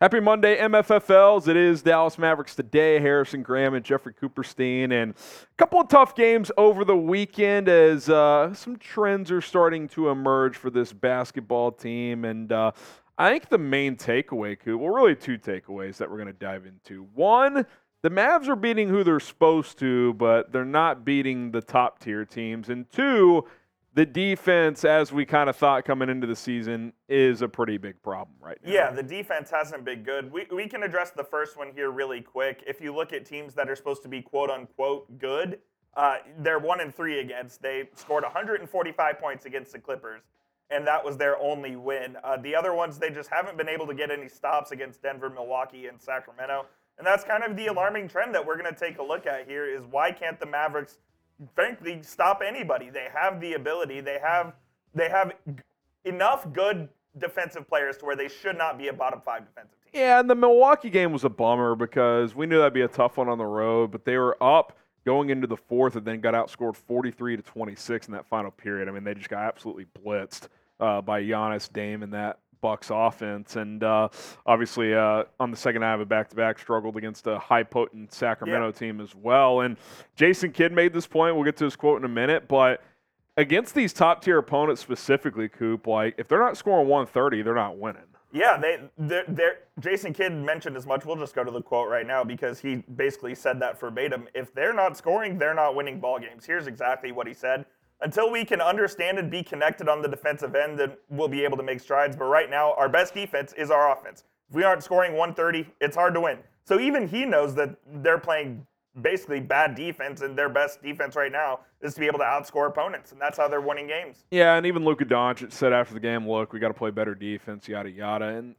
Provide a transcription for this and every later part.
Happy Monday, MFFLs. It is Dallas Mavericks today. Harrison Graham and Jeffrey Cooperstein. And a couple of tough games over the weekend as uh, some trends are starting to emerge for this basketball team. And uh, I think the main takeaway, well, really two takeaways that we're going to dive into. One, the Mavs are beating who they're supposed to, but they're not beating the top tier teams. And two, the defense, as we kind of thought coming into the season, is a pretty big problem right now. Yeah, the defense hasn't been good. We, we can address the first one here really quick. If you look at teams that are supposed to be quote unquote good, uh, they're one and three against. They scored 145 points against the Clippers, and that was their only win. Uh, the other ones, they just haven't been able to get any stops against Denver, Milwaukee, and Sacramento. And that's kind of the alarming trend that we're going to take a look at here is why can't the Mavericks frankly stop anybody. They have the ability. They have they have enough good defensive players to where they should not be a bottom five defensive team. Yeah, and the Milwaukee game was a bummer because we knew that'd be a tough one on the road, but they were up going into the fourth and then got outscored 43 to 26 in that final period. I mean, they just got absolutely blitzed uh, by Giannis, Dame, and that Bucks offense, and uh, obviously uh, on the second half of back to back struggled against a high potent Sacramento yeah. team as well. And Jason Kidd made this point. We'll get to his quote in a minute, but against these top tier opponents specifically, Coop, like if they're not scoring 130, they're not winning. Yeah, they they're, they're, Jason Kidd mentioned as much. We'll just go to the quote right now because he basically said that verbatim. If they're not scoring, they're not winning ball games. Here's exactly what he said until we can understand and be connected on the defensive end, then we'll be able to make strides. But right now, our best defense is our offense. If we aren't scoring 130, it's hard to win. So even he knows that they're playing basically bad defense, and their best defense right now is to be able to outscore opponents, and that's how they're winning games. Yeah, and even Luka Doncic said after the game, "Look, we got to play better defense, yada yada." And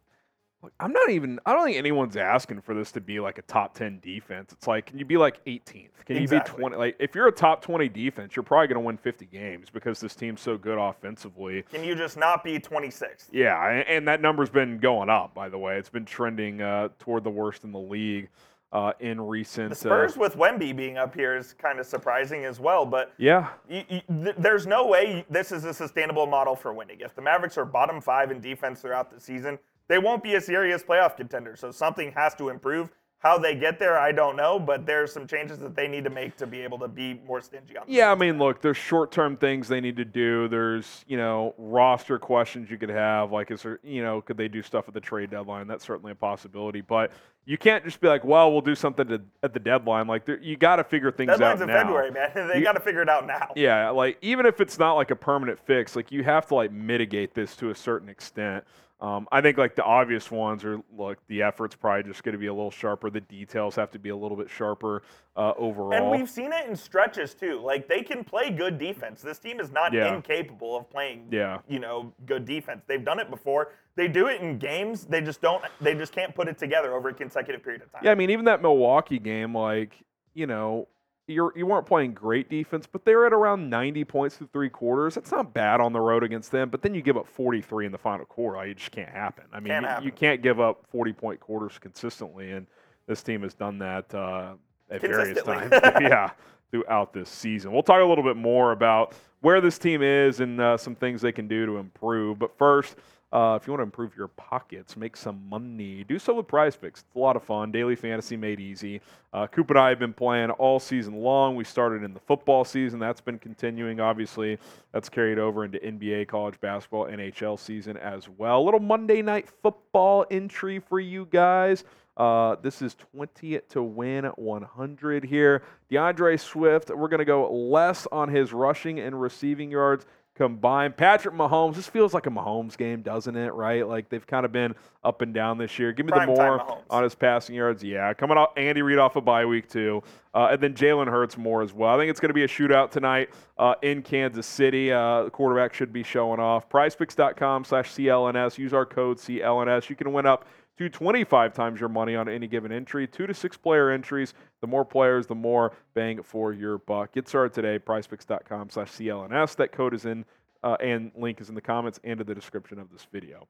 I'm not even. I don't think anyone's asking for this to be like a top ten defense. It's like, can you be like 18th? Can exactly. you be 20? Like, if you're a top 20 defense, you're probably going to win 50 games because this team's so good offensively. Can you just not be 26th? Yeah, and that number's been going up. By the way, it's been trending uh, toward the worst in the league. Uh, in recent. The Spurs uh, with Wemby being up here is kind of surprising as well. But yeah, th- there's no way this is a sustainable model for winning. If the Mavericks are bottom five in defense throughout the season, they won't be a serious playoff contender. So something has to improve. How they get there, I don't know, but there's some changes that they need to make to be able to be more stingy on. Yeah, I mean, look, there's short-term things they need to do. There's, you know, roster questions you could have, like, is there, you know, could they do stuff at the trade deadline? That's certainly a possibility, but you can't just be like, well, we'll do something to, at the deadline. Like, you got to figure things out. Deadline's out in February, man. they got to figure it out now. Yeah, like even if it's not like a permanent fix, like you have to like mitigate this to a certain extent. Um, I think like the obvious ones are look the effort's probably just going to be a little sharper. The details have to be a little bit sharper uh, overall. And we've seen it in stretches too. Like they can play good defense. This team is not yeah. incapable of playing. Yeah. You know, good defense. They've done it before. They do it in games. They just don't. They just can't put it together over a consecutive period of time. Yeah, I mean even that Milwaukee game, like you know, you're, you weren't playing great defense, but they're at around 90 points through three quarters. That's not bad on the road against them, but then you give up 43 in the final quarter. Like, it just can't happen. I mean, can't you, happen. you, can't give up 40 point quarters consistently, and this team has done that uh, at various times. yeah, throughout this season. We'll talk a little bit more about where this team is and uh, some things they can do to improve. But first, Uh, if you want to improve your pockets, make some money, do so with Prize Picks. It's a lot of fun. Daily fantasy made easy. Uh, Coop and I have been playing all season long. We started in the football season. That's been continuing, obviously. That's carried over into NBA, college basketball, NHL season as well. A little Monday night football entry for you guys. Uh, this is 20 to win 100 here. D'Andre Swift, we're going to go less on his rushing and receiving yards combined. Patrick Mahomes, this feels like a Mahomes game, doesn't it? Right? Like they've kind of been up and down this year. Give me Prime the more on his passing yards. Yeah, coming off Andy Reid off a bye week too, uh, and then Jalen Hurts more as well. I think it's going to be a shootout tonight uh, in Kansas City. Uh, the quarterback should be showing off. PrizePicks.com/clns. Use our code CLNS. You can win up to 25 times your money on any given entry. Two to six player entries. The more players, the more bang for your buck. Get started today. PrizePicks.com/clns. That code is in uh, and link is in the comments and in the description of this video.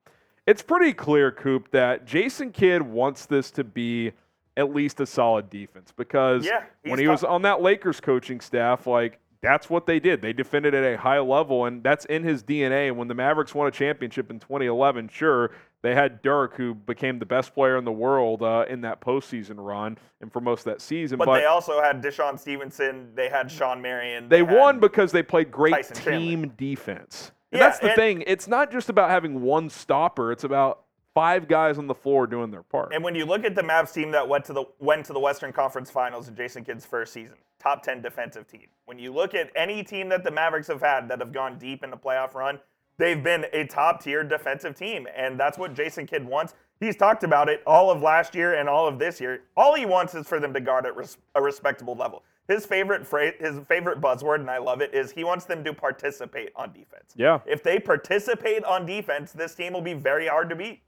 It's pretty clear, Coop, that Jason Kidd wants this to be at least a solid defense because Yeah, when he was on that Lakers coaching staff, like that's what they did. They defended at a high level, and that's in his DNA. And when the Mavericks won a championship in 2011, sure, they had Dirk, who became the best player in the world uh, in that postseason run and for most of that season. But, they also had DeShawn Stevenson. They had Shawn Marion. They had- won because they played great Tyson Chandler. team defense. And Yeah, that's the and- thing. It's not just about having one stopper. It's about five guys on the floor doing their part. And when you look at the Mavs team that went to the went to the Western Conference Finals in Jason Kidd's first season, top 10 defensive team. When you look at any team that the Mavericks have had that have gone deep in the playoff run, they've been a top tier defensive team, and that's what Jason Kidd wants. He's talked about it all of last year and all of this year. All he wants is for them to guard at res- a respectable level. His favorite phrase, his favorite buzzword, and I love it, is he wants them to participate on defense. Yeah. If they participate on defense, this team will be very hard to beat.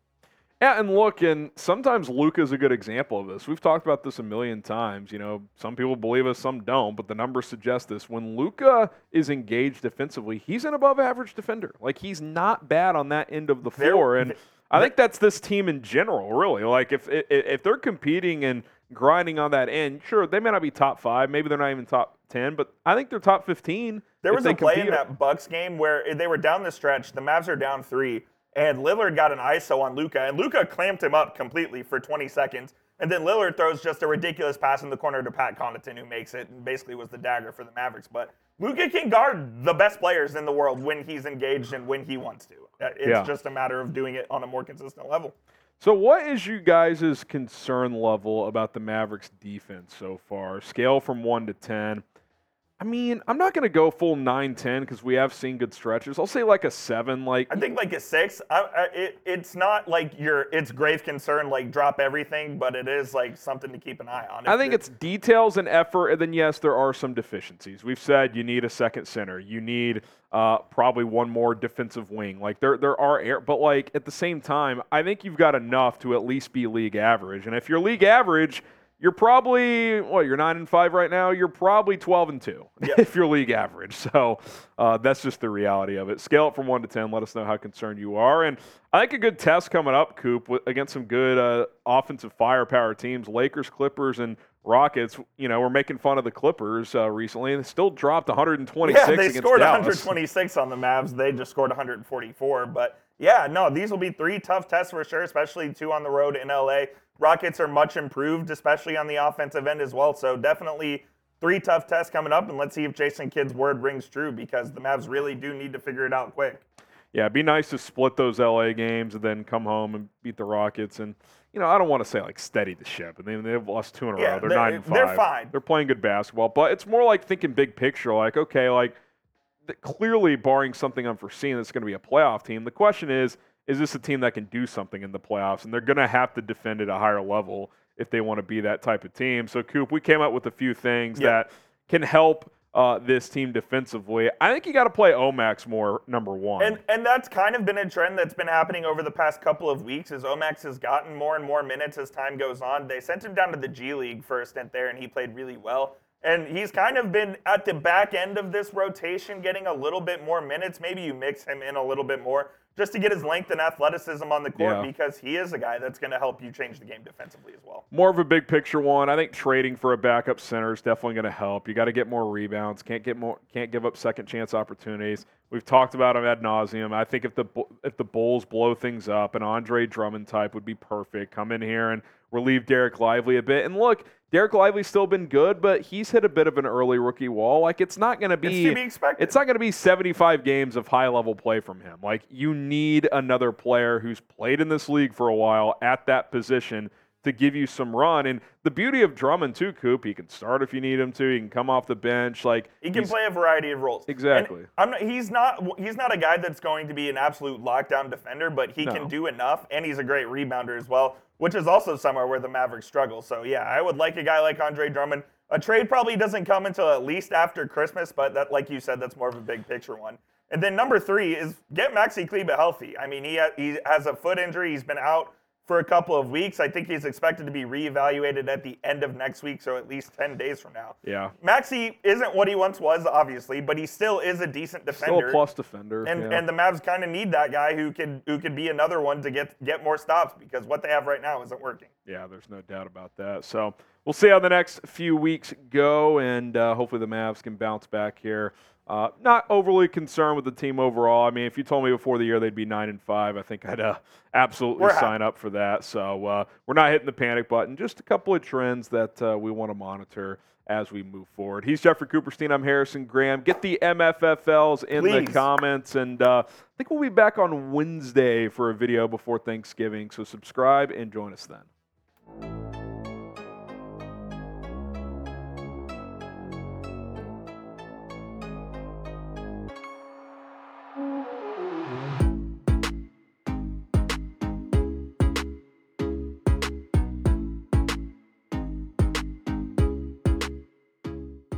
Yeah, and look, and sometimes Luka is a good example of this. We've talked about this a million times. You know, some people believe us, some don't, but the numbers suggest this. When Luka is engaged defensively, he's an above average defender. Like he's not bad on that end of the floor. And I think that's this team in general, really. Like if if, if they're competing and grinding on that end, sure, they may not be top five, maybe they're not even top ten, but I think they're top fifteen. There was a play in that Bucks game where they were down the stretch. The Mavs are down three, and Lillard got an ISO on Luka, and Luka clamped him up completely for 20 seconds. And then Lillard throws just a ridiculous pass in the corner to Pat Connaughton, who makes it and basically was the dagger for the Mavericks. But Luka can guard the best players in the world when he's engaged and when he wants to. Uh, It's Yeah. just a matter of doing it on a more consistent level. So, what is you guys' concern level about the Mavericks defense so far? Scale from 1 to 10. I mean, I'm not going to go full 9 10 because we have seen good stretches. I'll say like a 7. Like, I think like a six. I, I, it, it's not like you're. It's grave concern. Like drop everything, but it is like something to keep an eye on. I think it's details and effort, and then yes, there are some deficiencies. We've said you need a second center, you need uh, probably one more defensive wing. Like there, there are air, but like at the same time, I think you've got enough to at least be league average. And if you're league average, you're probably well, you're nine and five right now. You're probably twelve and two Yeah. if you're league average. So uh, that's just the reality of it. Scale it from one to ten. Let us know how concerned you are. And I think a good test coming up, Coop, against some good uh, offensive firepower teams, Lakers, Clippers, and Rockets. You know, we're making fun of the Clippers uh, recently, and they still dropped 126 Yeah, they scored Dallas. 126 on the Mavs. They just scored 144. But yeah, no, these will be three tough tests for sure, especially two on the road in LA. Rockets are much improved, especially on the offensive end as well. So definitely three tough tests coming up, and let's see if Jason Kidd's word rings true because the Mavs really do need to figure it out quick. Yeah, it'd be nice to split those LA games and then come home and beat the Rockets. And you know, I don't want to say like steady the ship. I mean, they've lost two in a Yeah, row. They're, they're- nine and five. they're fine. They're playing good basketball, but it's more like thinking big picture. Like, okay, like clearly, barring something unforeseen, that's going to be a playoff team. The question is, is this a team that can do something in the playoffs? And they're going to have to defend at a higher level if they want to be that type of team. So, Coop, we came up with a few things Yeah. that can help uh, this team defensively. I think you got to play Omax more, number one. And and that's kind of been a trend that's been happening over the past couple of weeks as Omax has gotten more and more minutes as time goes on. They sent him down to the G League for a stint there and he played really well. And he's kind of been at the back end of this rotation, getting a little bit more minutes. Maybe you mix him in a little bit more just to get his length and athleticism on the court Yeah. because he is a guy that's going to help you change the game defensively as well. More of a big picture one. I think trading for a backup center is definitely going to help. You got to get more rebounds. Can't get more. Can't give up second chance opportunities. We've talked about him ad nauseum. I think if the if the Bulls blow things up, an Andre Drummond type would be perfect. Come in here and relieve Dereck Lively a bit. And look, Dereck Lively's still been good, but he's hit a bit of an early rookie wall. Like it's not going to be. It's be. It's not going to be 75 games of high level play from him. Like, you need another player who's played in this league for a while at that position to give you some run. And the beauty of Drummond, too, Coop, he can start if you need him to. He can come off the bench. Like, He can play a variety of roles. Exactly. Not, he's not he's not a guy that's going to be an absolute lockdown defender, but he No. can do enough, and he's a great rebounder as well, which is also somewhere where the Mavericks struggle. So yeah, I would like a guy like Andre Drummond. A trade probably doesn't come until at least after Christmas, but that, like you said, that's more of a big picture one. And then number three is get Maxi Kleber healthy. I mean, he ha- he has a foot injury. He's been out for a couple of weeks. I think he's expected to be reevaluated at the end of next week, so at least 10 days from now. Yeah. Maxi isn't what he once was, obviously, but he still is a decent Still defender. a plus defender. and yeah. and the Mavs kind of need that guy who can who can be another one to get get more stops because what they have right now isn't working. Yeah, there's no doubt about that. So we'll see how the next few weeks go, and uh, hopefully the Mavs can bounce back here. Uh, not overly concerned with the team overall. I mean, if you told me before the year they'd be nine and five, I think I'd uh, absolutely We're sign up for that. So uh, we're not hitting the panic button. Just a couple of trends that uh, we want to monitor as we move forward. He's Jeffrey Cooperstein. I'm Harrison Graham. Get the MFFLs in the comments, and uh, I think we'll be back on Wednesday for a video before Thanksgiving. So subscribe and join us then.